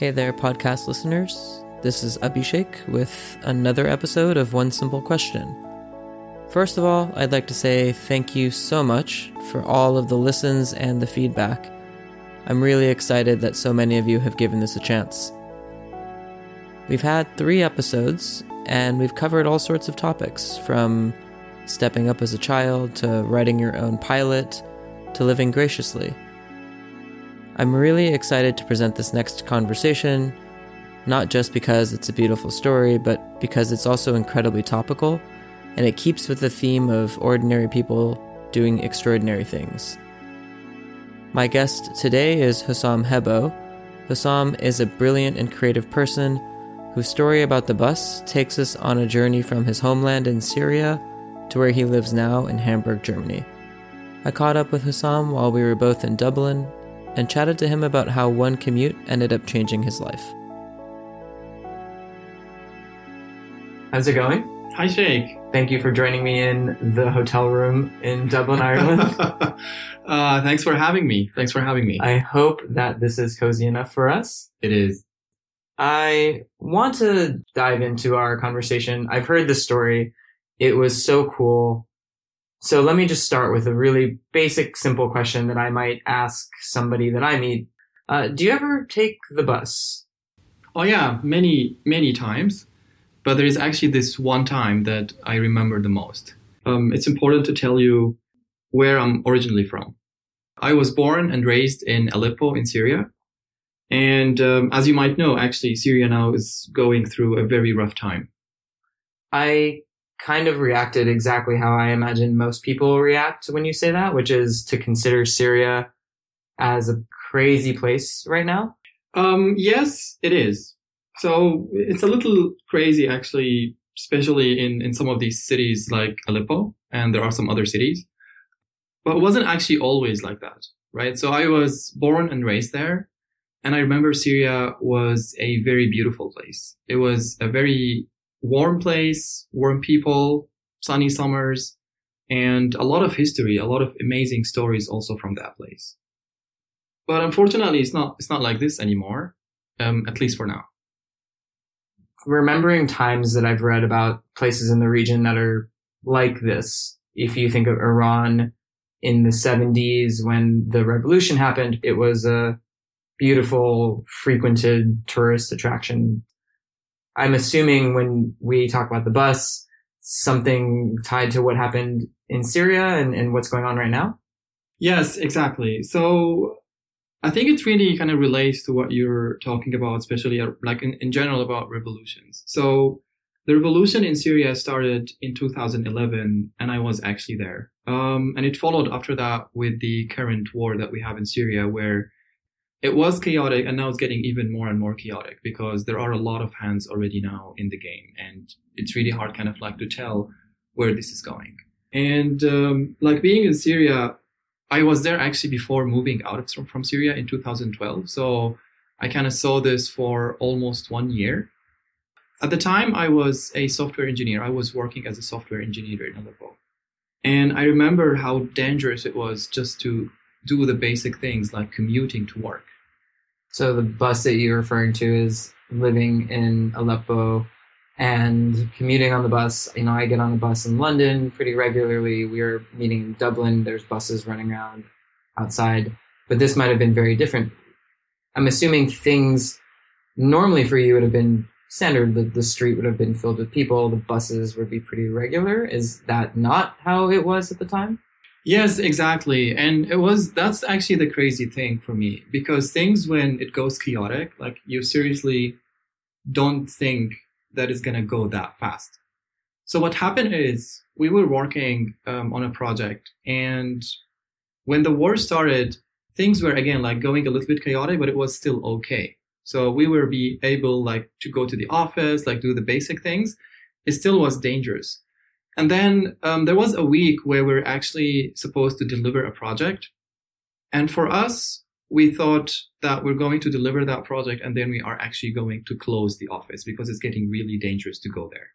Hey there, podcast listeners. This is Abhishek with another episode of One Simple Question. First of all, I'd like to say thank you so much for all of the listens and the feedback. I'm really excited that so many of you have given this a chance. We've had three episodes, and we've covered all sorts of topics from stepping up as a child to writing your own pilot to living graciously. I'm really excited to present this next conversation, not just because it's a beautiful story, but because it's also incredibly topical and it keeps with the theme of ordinary people doing extraordinary things. My guest today is Hussam Hebo. Hussam is a brilliant and creative person whose story about the bus takes us on a journey from his homeland in Syria to where he lives now in Hamburg, Germany. I caught up with Hussam while we were both in Dublin and chatted to him about how one commute ended up changing his life. How's it going? Hi, Shake. Thank you for joining me in the hotel room in Dublin, Ireland. uh, thanks for having me. Thanks for having me. I hope that this is cozy enough for us. It is. I want to dive into our conversation. I've heard this story. It was so cool. So let me just start with a really basic, simple question that I might ask somebody that I meet. Uh, do you ever take the bus? Oh yeah, many many times, but there is actually this one time that I remember the most. Um, it's important to tell you where I'm originally from. I was born and raised in Aleppo in Syria, and um, as you might know, actually Syria now is going through a very rough time. I kind of reacted exactly how I imagine most people react when you say that, which is to consider Syria as a crazy place right now. Um, yes, it is. So it's a little crazy, actually, especially in, in some of these cities like Aleppo, and there are some other cities. But it wasn't actually always like that, right? So I was born and raised there. And I remember Syria was a very beautiful place. It was a very warm place, warm people, sunny summers, and a lot of history, a lot of amazing stories also from that place. But unfortunately, it's not it's not like this anymore, um, at least for now. Remembering times that I've read about places in the region that are like this, if you think of Iran in the 70s when the revolution happened, it was a beautiful, frequented tourist attraction I'm assuming when we talk about the bus, something tied to what happened in Syria and, and what's going on right now? Yes, exactly. So I think it really kind of relates to what you're talking about, especially uh, like in, in general about revolutions. So the revolution in Syria started in 2011, and I was actually there. Um, and it followed after that with the current war that we have in Syria, where it was chaotic and now it's getting even more and more chaotic because there are a lot of hands already now in the game and it's really hard kind of like to tell where this is going. And um, like being in syria i was there actually before moving out of, from syria in 2012 so i kind of saw this for almost one year. At the time i was a software engineer. I was working as a software engineer in aleppo. And i remember how dangerous it was just to do the basic things like commuting to work so the bus that you're referring to is living in Aleppo and commuting on the bus. You know, I get on the bus in London pretty regularly. We're meeting in Dublin. There's buses running around outside, but this might have been very different. I'm assuming things normally for you would have been standard. The, the street would have been filled with people. The buses would be pretty regular. Is that not how it was at the time? Yes, exactly. And it was that's actually the crazy thing for me because things when it goes chaotic, like you seriously don't think that it's going to go that fast. So what happened is we were working um, on a project and when the war started, things were again like going a little bit chaotic, but it was still okay. So we were be able like to go to the office, like do the basic things. It still was dangerous. And then um, there was a week where we are actually supposed to deliver a project. And for us, we thought that we're going to deliver that project and then we are actually going to close the office because it's getting really dangerous to go there.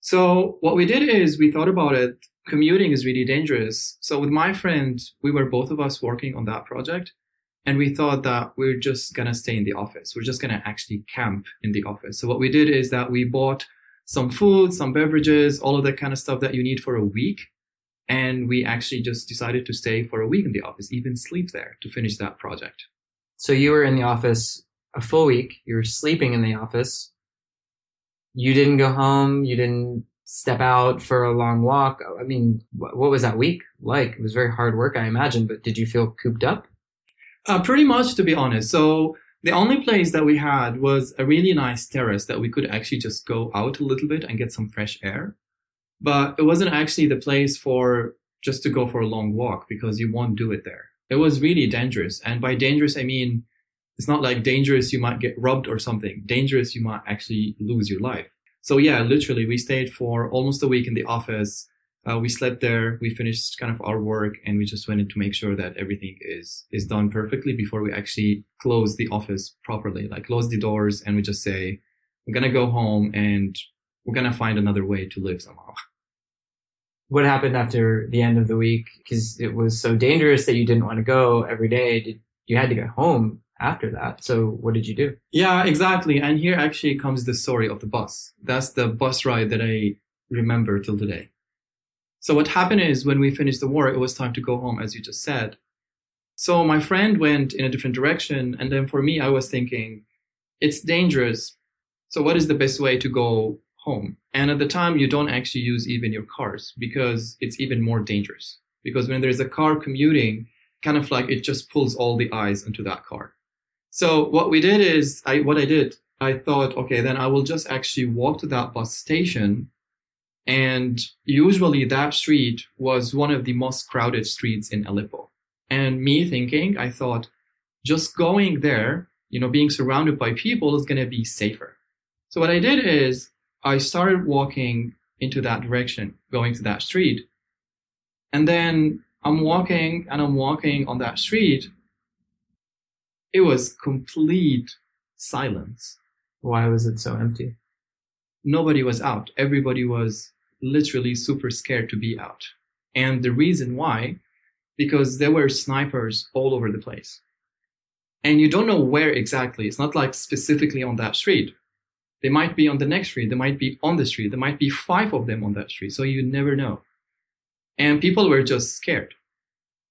So what we did is we thought about it. Commuting is really dangerous. So with my friend, we were both of us working on that project. And we thought that we're just going to stay in the office. We're just going to actually camp in the office. So what we did is that we bought some food, some beverages, all of that kind of stuff that you need for a week. And we actually just decided to stay for a week in the office, even sleep there to finish that project. So you were in the office a full week. You were sleeping in the office. You didn't go home. You didn't step out for a long walk. I mean, what was that week like? It was very hard work, I imagine, but did you feel cooped up? Uh, pretty much, to be honest. So the only place that we had was a really nice terrace that we could actually just go out a little bit and get some fresh air. But it wasn't actually the place for just to go for a long walk because you won't do it there. It was really dangerous. And by dangerous, I mean, it's not like dangerous you might get robbed or something. Dangerous you might actually lose your life. So yeah, literally we stayed for almost a week in the office uh, we slept there. We finished kind of our work, and we just wanted to make sure that everything is is done perfectly before we actually close the office properly. Like close the doors, and we just say, "We're gonna go home, and we're gonna find another way to live somehow." What happened after the end of the week? Because it was so dangerous that you didn't want to go every day. You had to get home after that? So what did you do? Yeah, exactly. And here actually comes the story of the bus. That's the bus ride that I remember till today. So what happened is when we finished the war, it was time to go home, as you just said. So my friend went in a different direction. And then for me, I was thinking, it's dangerous. So what is the best way to go home? And at the time, you don't actually use even your cars because it's even more dangerous. Because when there's a car commuting, kind of like it just pulls all the eyes into that car. So what we did is I, what I did, I thought, okay, then I will just actually walk to that bus station and usually that street was one of the most crowded streets in Aleppo. And me thinking, I thought, just going there, you know, being surrounded by people is going to be safer. So what I did is I started walking into that direction, going to that street. And then I'm walking and I'm walking on that street. It was complete silence. Why was it so empty? Nobody was out. Everybody was literally super scared to be out. And the reason why, because there were snipers all over the place. And you don't know where exactly. It's not like specifically on that street. They might be on the next street. They might be on the street. There might be five of them on that street. So you never know. And people were just scared.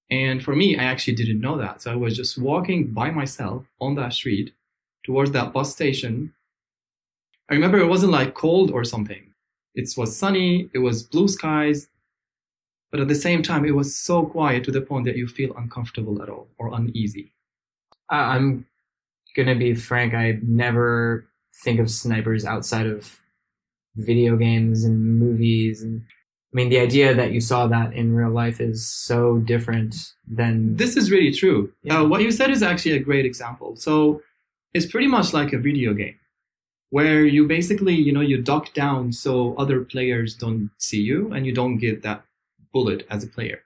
And for me, I actually didn't know that. So I was just walking by myself on that street towards that bus station. I remember it wasn't like cold or something. It was sunny, it was blue skies, but at the same time, it was so quiet to the point that you feel uncomfortable at all or uneasy. I'm gonna be frank. I never think of snipers outside of video games and movies. And I mean, the idea that you saw that in real life is so different than. This is really true. Yeah. Uh, what you said is actually a great example. So it's pretty much like a video game where you basically, you know, you duck down so other players don't see you and you don't get that bullet as a player.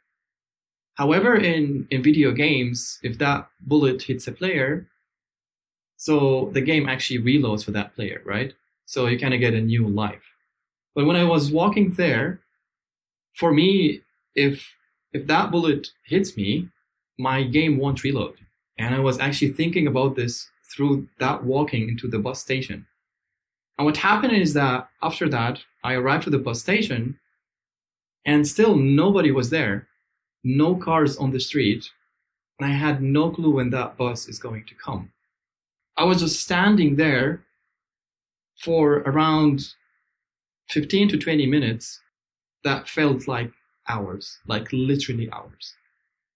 However, in, in video games, if that bullet hits a player, so the game actually reloads for that player, right? So you kind of get a new life. But when I was walking there, for me, if if that bullet hits me, my game won't reload. And I was actually thinking about this through that walking into the bus station. And what happened is that after that, I arrived at the bus station and still nobody was there, no cars on the street, and I had no clue when that bus is going to come. I was just standing there for around 15 to 20 minutes. That felt like hours, like literally hours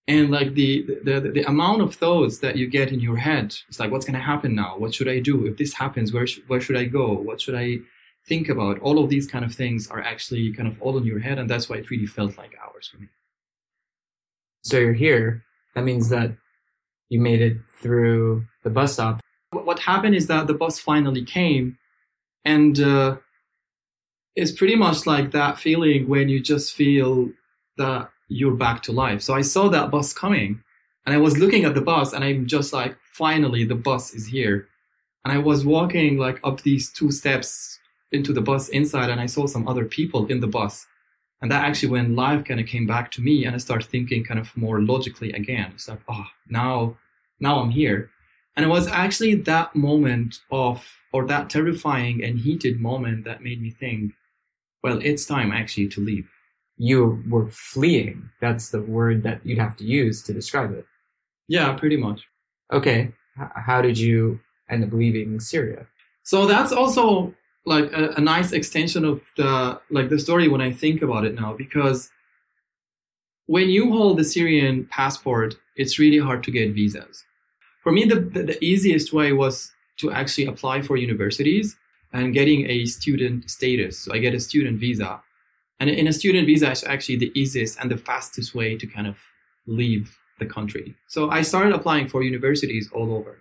and like the, the the, the amount of thoughts that you get in your head it's like what's going to happen now? What should i do? If this happens where sh- where should i go? What should i think about? All of these kind of things are actually kind of all in your head and that's why it really felt like hours for me. So you're here. That means that you made it through the bus stop. What happened is that the bus finally came and uh, it's pretty much like that feeling when you just feel that you're back to life. So I saw that bus coming and I was looking at the bus and I'm just like, finally, the bus is here. And I was walking like up these two steps into the bus inside and I saw some other people in the bus. And that actually when life kind of came back to me and I started thinking kind of more logically again. It's like, oh, now now I'm here. And it was actually that moment of, or that terrifying and heated moment that made me think, well, it's time actually to leave. You were fleeing. That's the word that you'd have to use to describe it. Yeah, pretty much. Okay. H- how did you end up leaving Syria? So that's also like a, a nice extension of the like the story when I think about it now, because when you hold the Syrian passport, it's really hard to get visas. For me, the, the, the easiest way was to actually apply for universities and getting a student status. So I get a student visa. And in a student visa, it's actually the easiest and the fastest way to kind of leave the country. So I started applying for universities all over.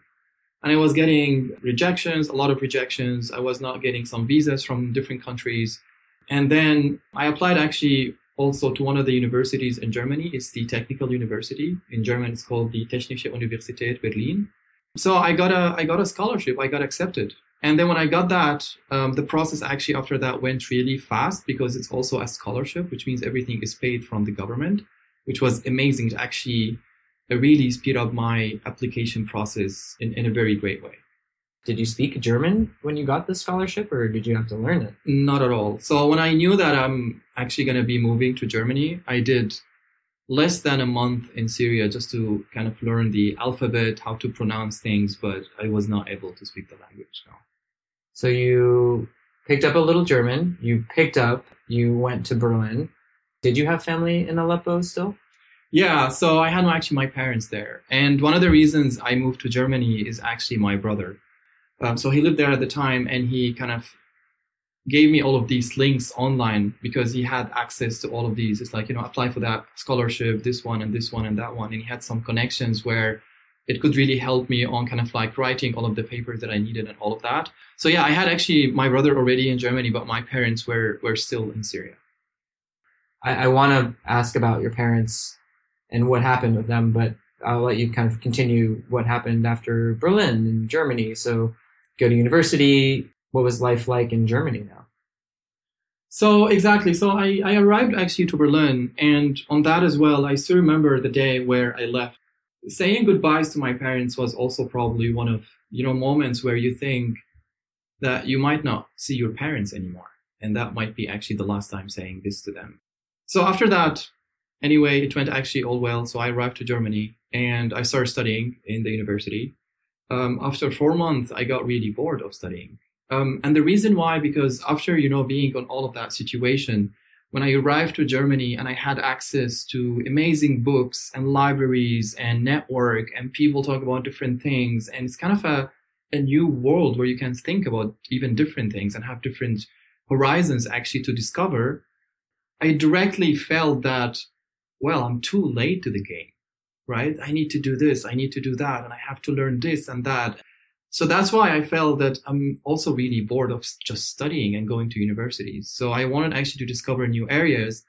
And I was getting rejections, a lot of rejections. I was not getting some visas from different countries. And then I applied actually also to one of the universities in Germany. It's the Technical University. In German, it's called the Technische Universität Berlin. So I got a I got a scholarship. I got accepted. And then when I got that, um, the process actually after that went really fast because it's also a scholarship, which means everything is paid from the government, which was amazing to actually really speed up my application process in, in a very great way. Did you speak German when you got the scholarship, or did you have to learn it? Not at all. So when I knew that I'm actually going to be moving to Germany, I did less than a month in Syria just to kind of learn the alphabet, how to pronounce things, but I was not able to speak the language. So you picked up a little German. You picked up. You went to Berlin. Did you have family in Aleppo still? Yeah, so I had actually my parents there, and one of the reasons I moved to Germany is actually my brother. Um, so he lived there at the time, and he kind of gave me all of these links online because he had access to all of these. It's like you know, apply for that scholarship, this one and this one and that one, and he had some connections where it could really help me on kind of like writing all of the papers that I needed and all of that. So yeah, I had actually my brother already in Germany, but my parents were were still in Syria. I, I want to ask about your parents and what happened with them, but I'll let you kind of continue what happened after Berlin in Germany. So go to university. What was life like in Germany now? So exactly. So I, I arrived actually to Berlin and on that as well, I still remember the day where I left. Saying goodbyes to my parents was also probably one of, you know, moments where you think that you might not see your parents anymore. And that might be actually the last time saying this to them. So after that, anyway, it went actually all well. So I arrived to Germany and I started studying in the university. Um, after four months, I got really bored of studying. Um, and the reason why, because after, you know, being on all of that situation, when I arrived to Germany and I had access to amazing books and libraries and network and people talk about different things, and it's kind of a, a new world where you can think about even different things and have different horizons actually to discover. I directly felt that, well, I'm too late to the game, right? I need to do this, I need to do that, and I have to learn this and that. So that's why I felt that I'm also really bored of just studying and going to universities. So I wanted actually to discover new areas.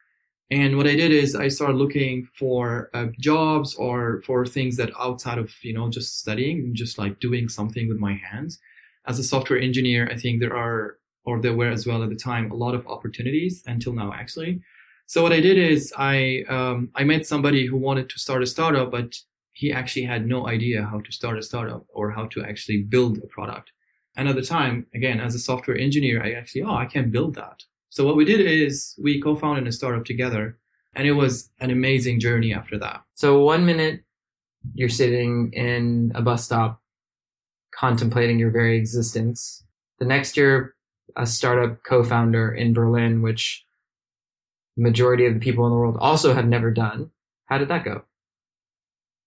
And what I did is I started looking for uh, jobs or for things that outside of, you know, just studying, and just like doing something with my hands. As a software engineer, I think there are, or there were as well at the time, a lot of opportunities until now, actually. So what I did is I, um, I met somebody who wanted to start a startup, but he actually had no idea how to start a startup or how to actually build a product. And at the time, again, as a software engineer, I actually, oh, I can't build that. So what we did is we co-founded a startup together and it was an amazing journey after that. So one minute you're sitting in a bus stop contemplating your very existence. The next year, a startup co-founder in Berlin, which majority of the people in the world also have never done. How did that go?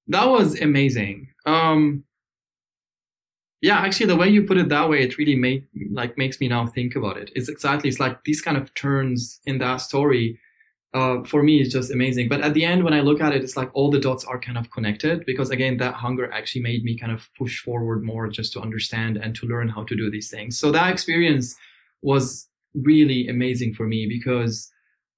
That was amazing. Um, yeah, actually, the way you put it that way, it really made like makes me now think about it. It's exactly it's like these kind of turns in that story. Uh, for me, it's just amazing. But at the end, when I look at it, it's like all the dots are kind of connected because again, that hunger actually made me kind of push forward more just to understand and to learn how to do these things. So that experience was really amazing for me because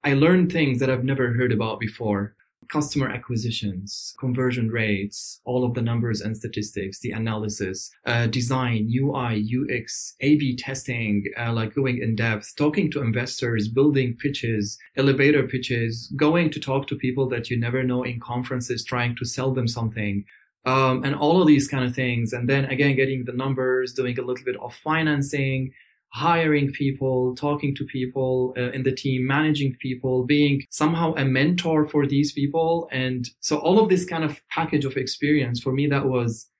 I learned things that I've never heard about before customer acquisitions, conversion rates, all of the numbers and statistics, the analysis, uh, design, UI, UX, A/B testing, uh, like going in depth, talking to investors, building pitches, elevator pitches, going to talk to people that you never know in conferences, trying to sell them something. um, and all of these kind of things. And then again, getting the numbers, doing a little bit of financing, hiring people, talking to people uh, in the team, managing people, being somehow a mentor for these people. And so all of this kind of package of experience for me, that was,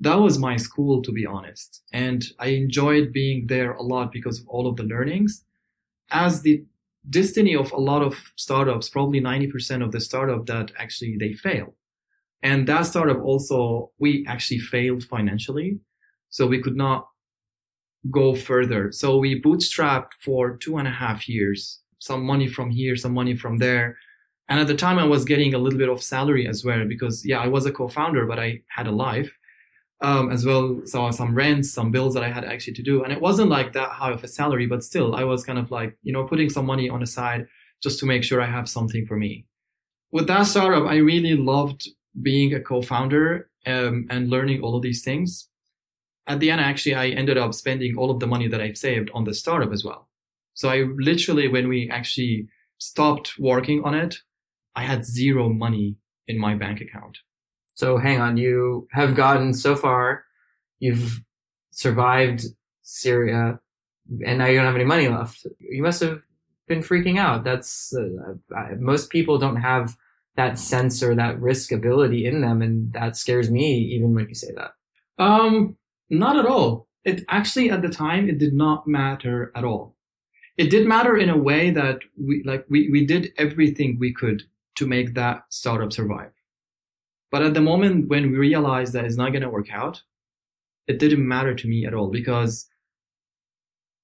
that was my school, to be honest. And I enjoyed being there a lot because of all of the learnings. As the destiny of a lot of startups, probably 90% of the startup that actually they fail. And that startup also, we actually failed financially. So we could not go further. So we bootstrapped for two and a half years, some money from here, some money from there. And at the time I was getting a little bit of salary as well because yeah, I was a co-founder, but I had a life. Um, as well, so some rents, some bills that I had actually to do. And it wasn't like that high of a salary, but still I was kind of like, you know, putting some money on the side just to make sure I have something for me. With that startup, I really loved being a co-founder um, and learning all of these things at the end, actually, I ended up spending all of the money that I saved on the startup as well. So I literally, when we actually stopped working on it, I had zero money in my bank account. So hang on, you have gotten so far, you've survived Syria, and now you don't have any money left. You must have been freaking out. That's uh, most people don't have that sense or that risk ability in them, and that scares me even when you say that. Um, not at all. It actually, at the time, it did not matter at all. It did matter in a way that we, like, we, we did everything we could to make that startup survive. But at the moment when we realized that it's not going to work out, it didn't matter to me at all because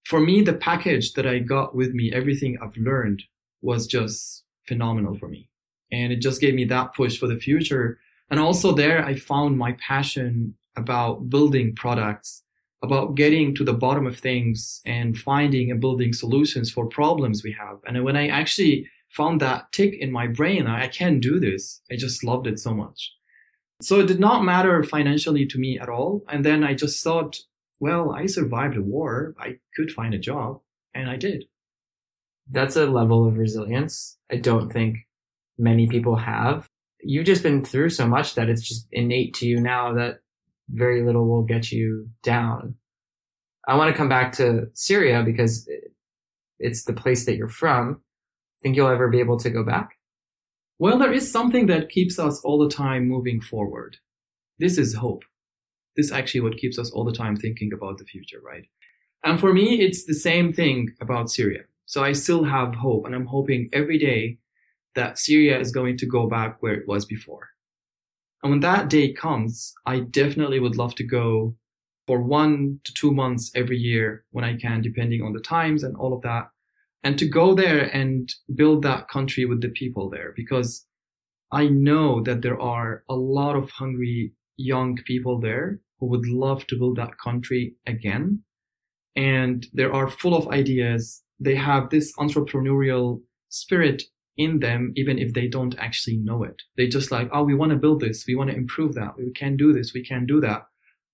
for me, the package that I got with me, everything I've learned was just phenomenal for me. And it just gave me that push for the future. And also there, I found my passion about building products, about getting to the bottom of things and finding and building solutions for problems we have. And when I actually found that tick in my brain, I, can do this. I just loved it so much. So it did not matter financially to me at all. And then I just thought, well, I survived a war. I could find a job and I did. That's a level of resilience I don't think many people have. You've just been through so much that it's just innate to you now that very little will get you down. I want to come back to Syria because it's the place that you're from. Think you'll ever be able to go back? Well, there is something that keeps us all the time moving forward. This is hope. This is actually what keeps us all the time thinking about the future, right? And for me, it's the same thing about Syria. So I still have hope and I'm hoping every day that Syria is going to go back where it was before. And when that day comes, I definitely would love to go for one to two months every year when I can, depending on the times and all of that. And to go there and build that country with the people there because I know that there are a lot of hungry young people there who would love to build that country again. And they are full of ideas. They have this entrepreneurial spirit in them, even if they don't actually know it. They just like, oh, we want to build this. We want to improve that. We can do this. We can do that.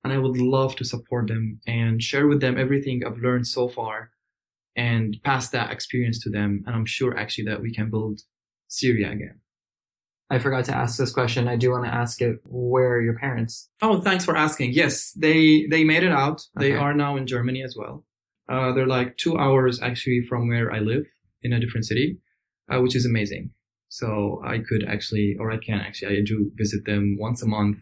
And I would love to support them and share with them everything I've learned so far and pass that experience to them. And I'm sure actually that we can build Syria again. I forgot to ask this question. I do want to ask it. Where are your parents? Oh, thanks for asking. Yes, they they made it out. Okay. They are now in Germany as well. Uh, they're like two hours actually from where I live in a different city uh, which is amazing. So I could actually, or I can actually, I do visit them once a month.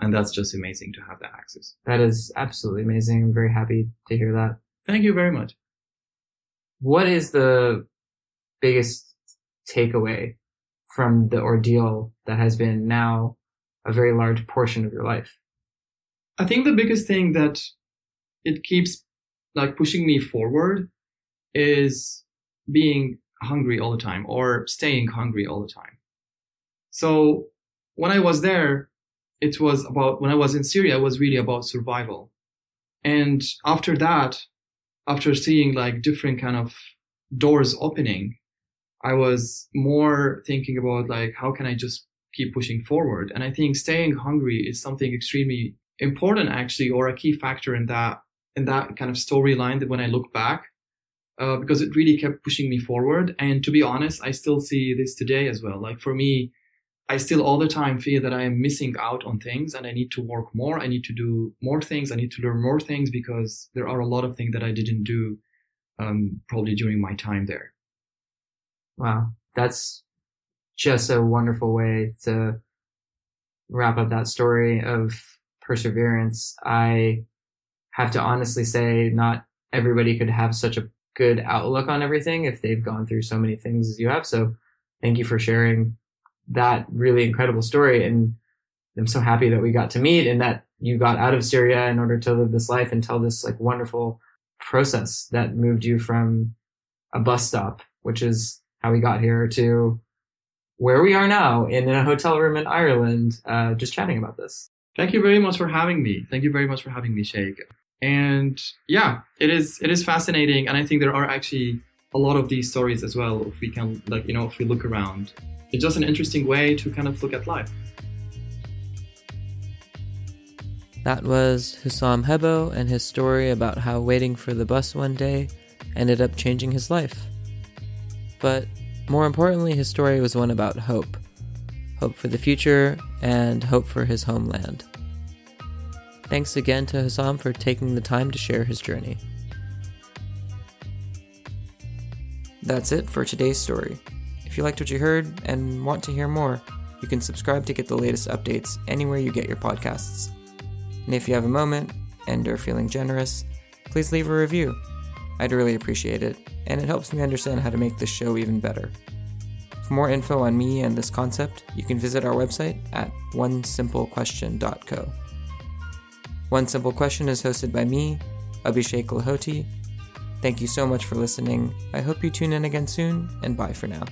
And that's just amazing to have that access. That is absolutely amazing. I'm very happy to hear that. Thank you very much. What is the biggest takeaway from the ordeal that has been now a very large portion of your life? I think the biggest thing that it keeps like pushing me forward is being hungry all the time or staying hungry all the time. So when I was there, it was about, when I was in Syria, it was really about survival. And after that, after seeing like different kind of doors opening, I was more thinking about like, how can I just keep pushing forward? And I think staying hungry is something extremely important actually, or a key factor in that, in that kind of storyline that when I look back, uh, because it really kept pushing me forward. And to be honest, I still see this today as well. Like for me, I still all the time feel that I am missing out on things and I need to work more. I need to do more things. I need to learn more things because there are a lot of things that I didn't do um, probably during my time there. Wow. That's just a wonderful way to wrap up that story of perseverance. I have to honestly say, not everybody could have such a good outlook on everything if they've gone through so many things as you have. So thank you for sharing that really incredible story. And I'm so happy that we got to meet and that you got out of Syria in order to live this life and tell this like wonderful process that moved you from a bus stop, which is how we got here to where we are now in a hotel room in Ireland, uh, just chatting about this. Thank you very much for having me. Thank you very much for having me, Sheikh. And yeah, it is it is fascinating, and I think there are actually a lot of these stories as well. If we can, like you know, if we look around, it's just an interesting way to kind of look at life. That was Hussam Hebo and his story about how waiting for the bus one day ended up changing his life. But more importantly, his story was one about hope hope for the future and hope for his homeland. Thanks again to Hussam for taking the time to share his journey. That's it for today's story. If you liked what you heard and want to hear more, you can subscribe to get the latest updates anywhere you get your podcasts. And if you have a moment and are feeling generous, please leave a review. I'd really appreciate it, and it helps me understand how to make this show even better. For more info on me and this concept, you can visit our website at onesimplequestion.co. One Simple Question is hosted by me, Abhishek Lahoti. Thank you so much for listening. I hope you tune in again soon, and bye for now.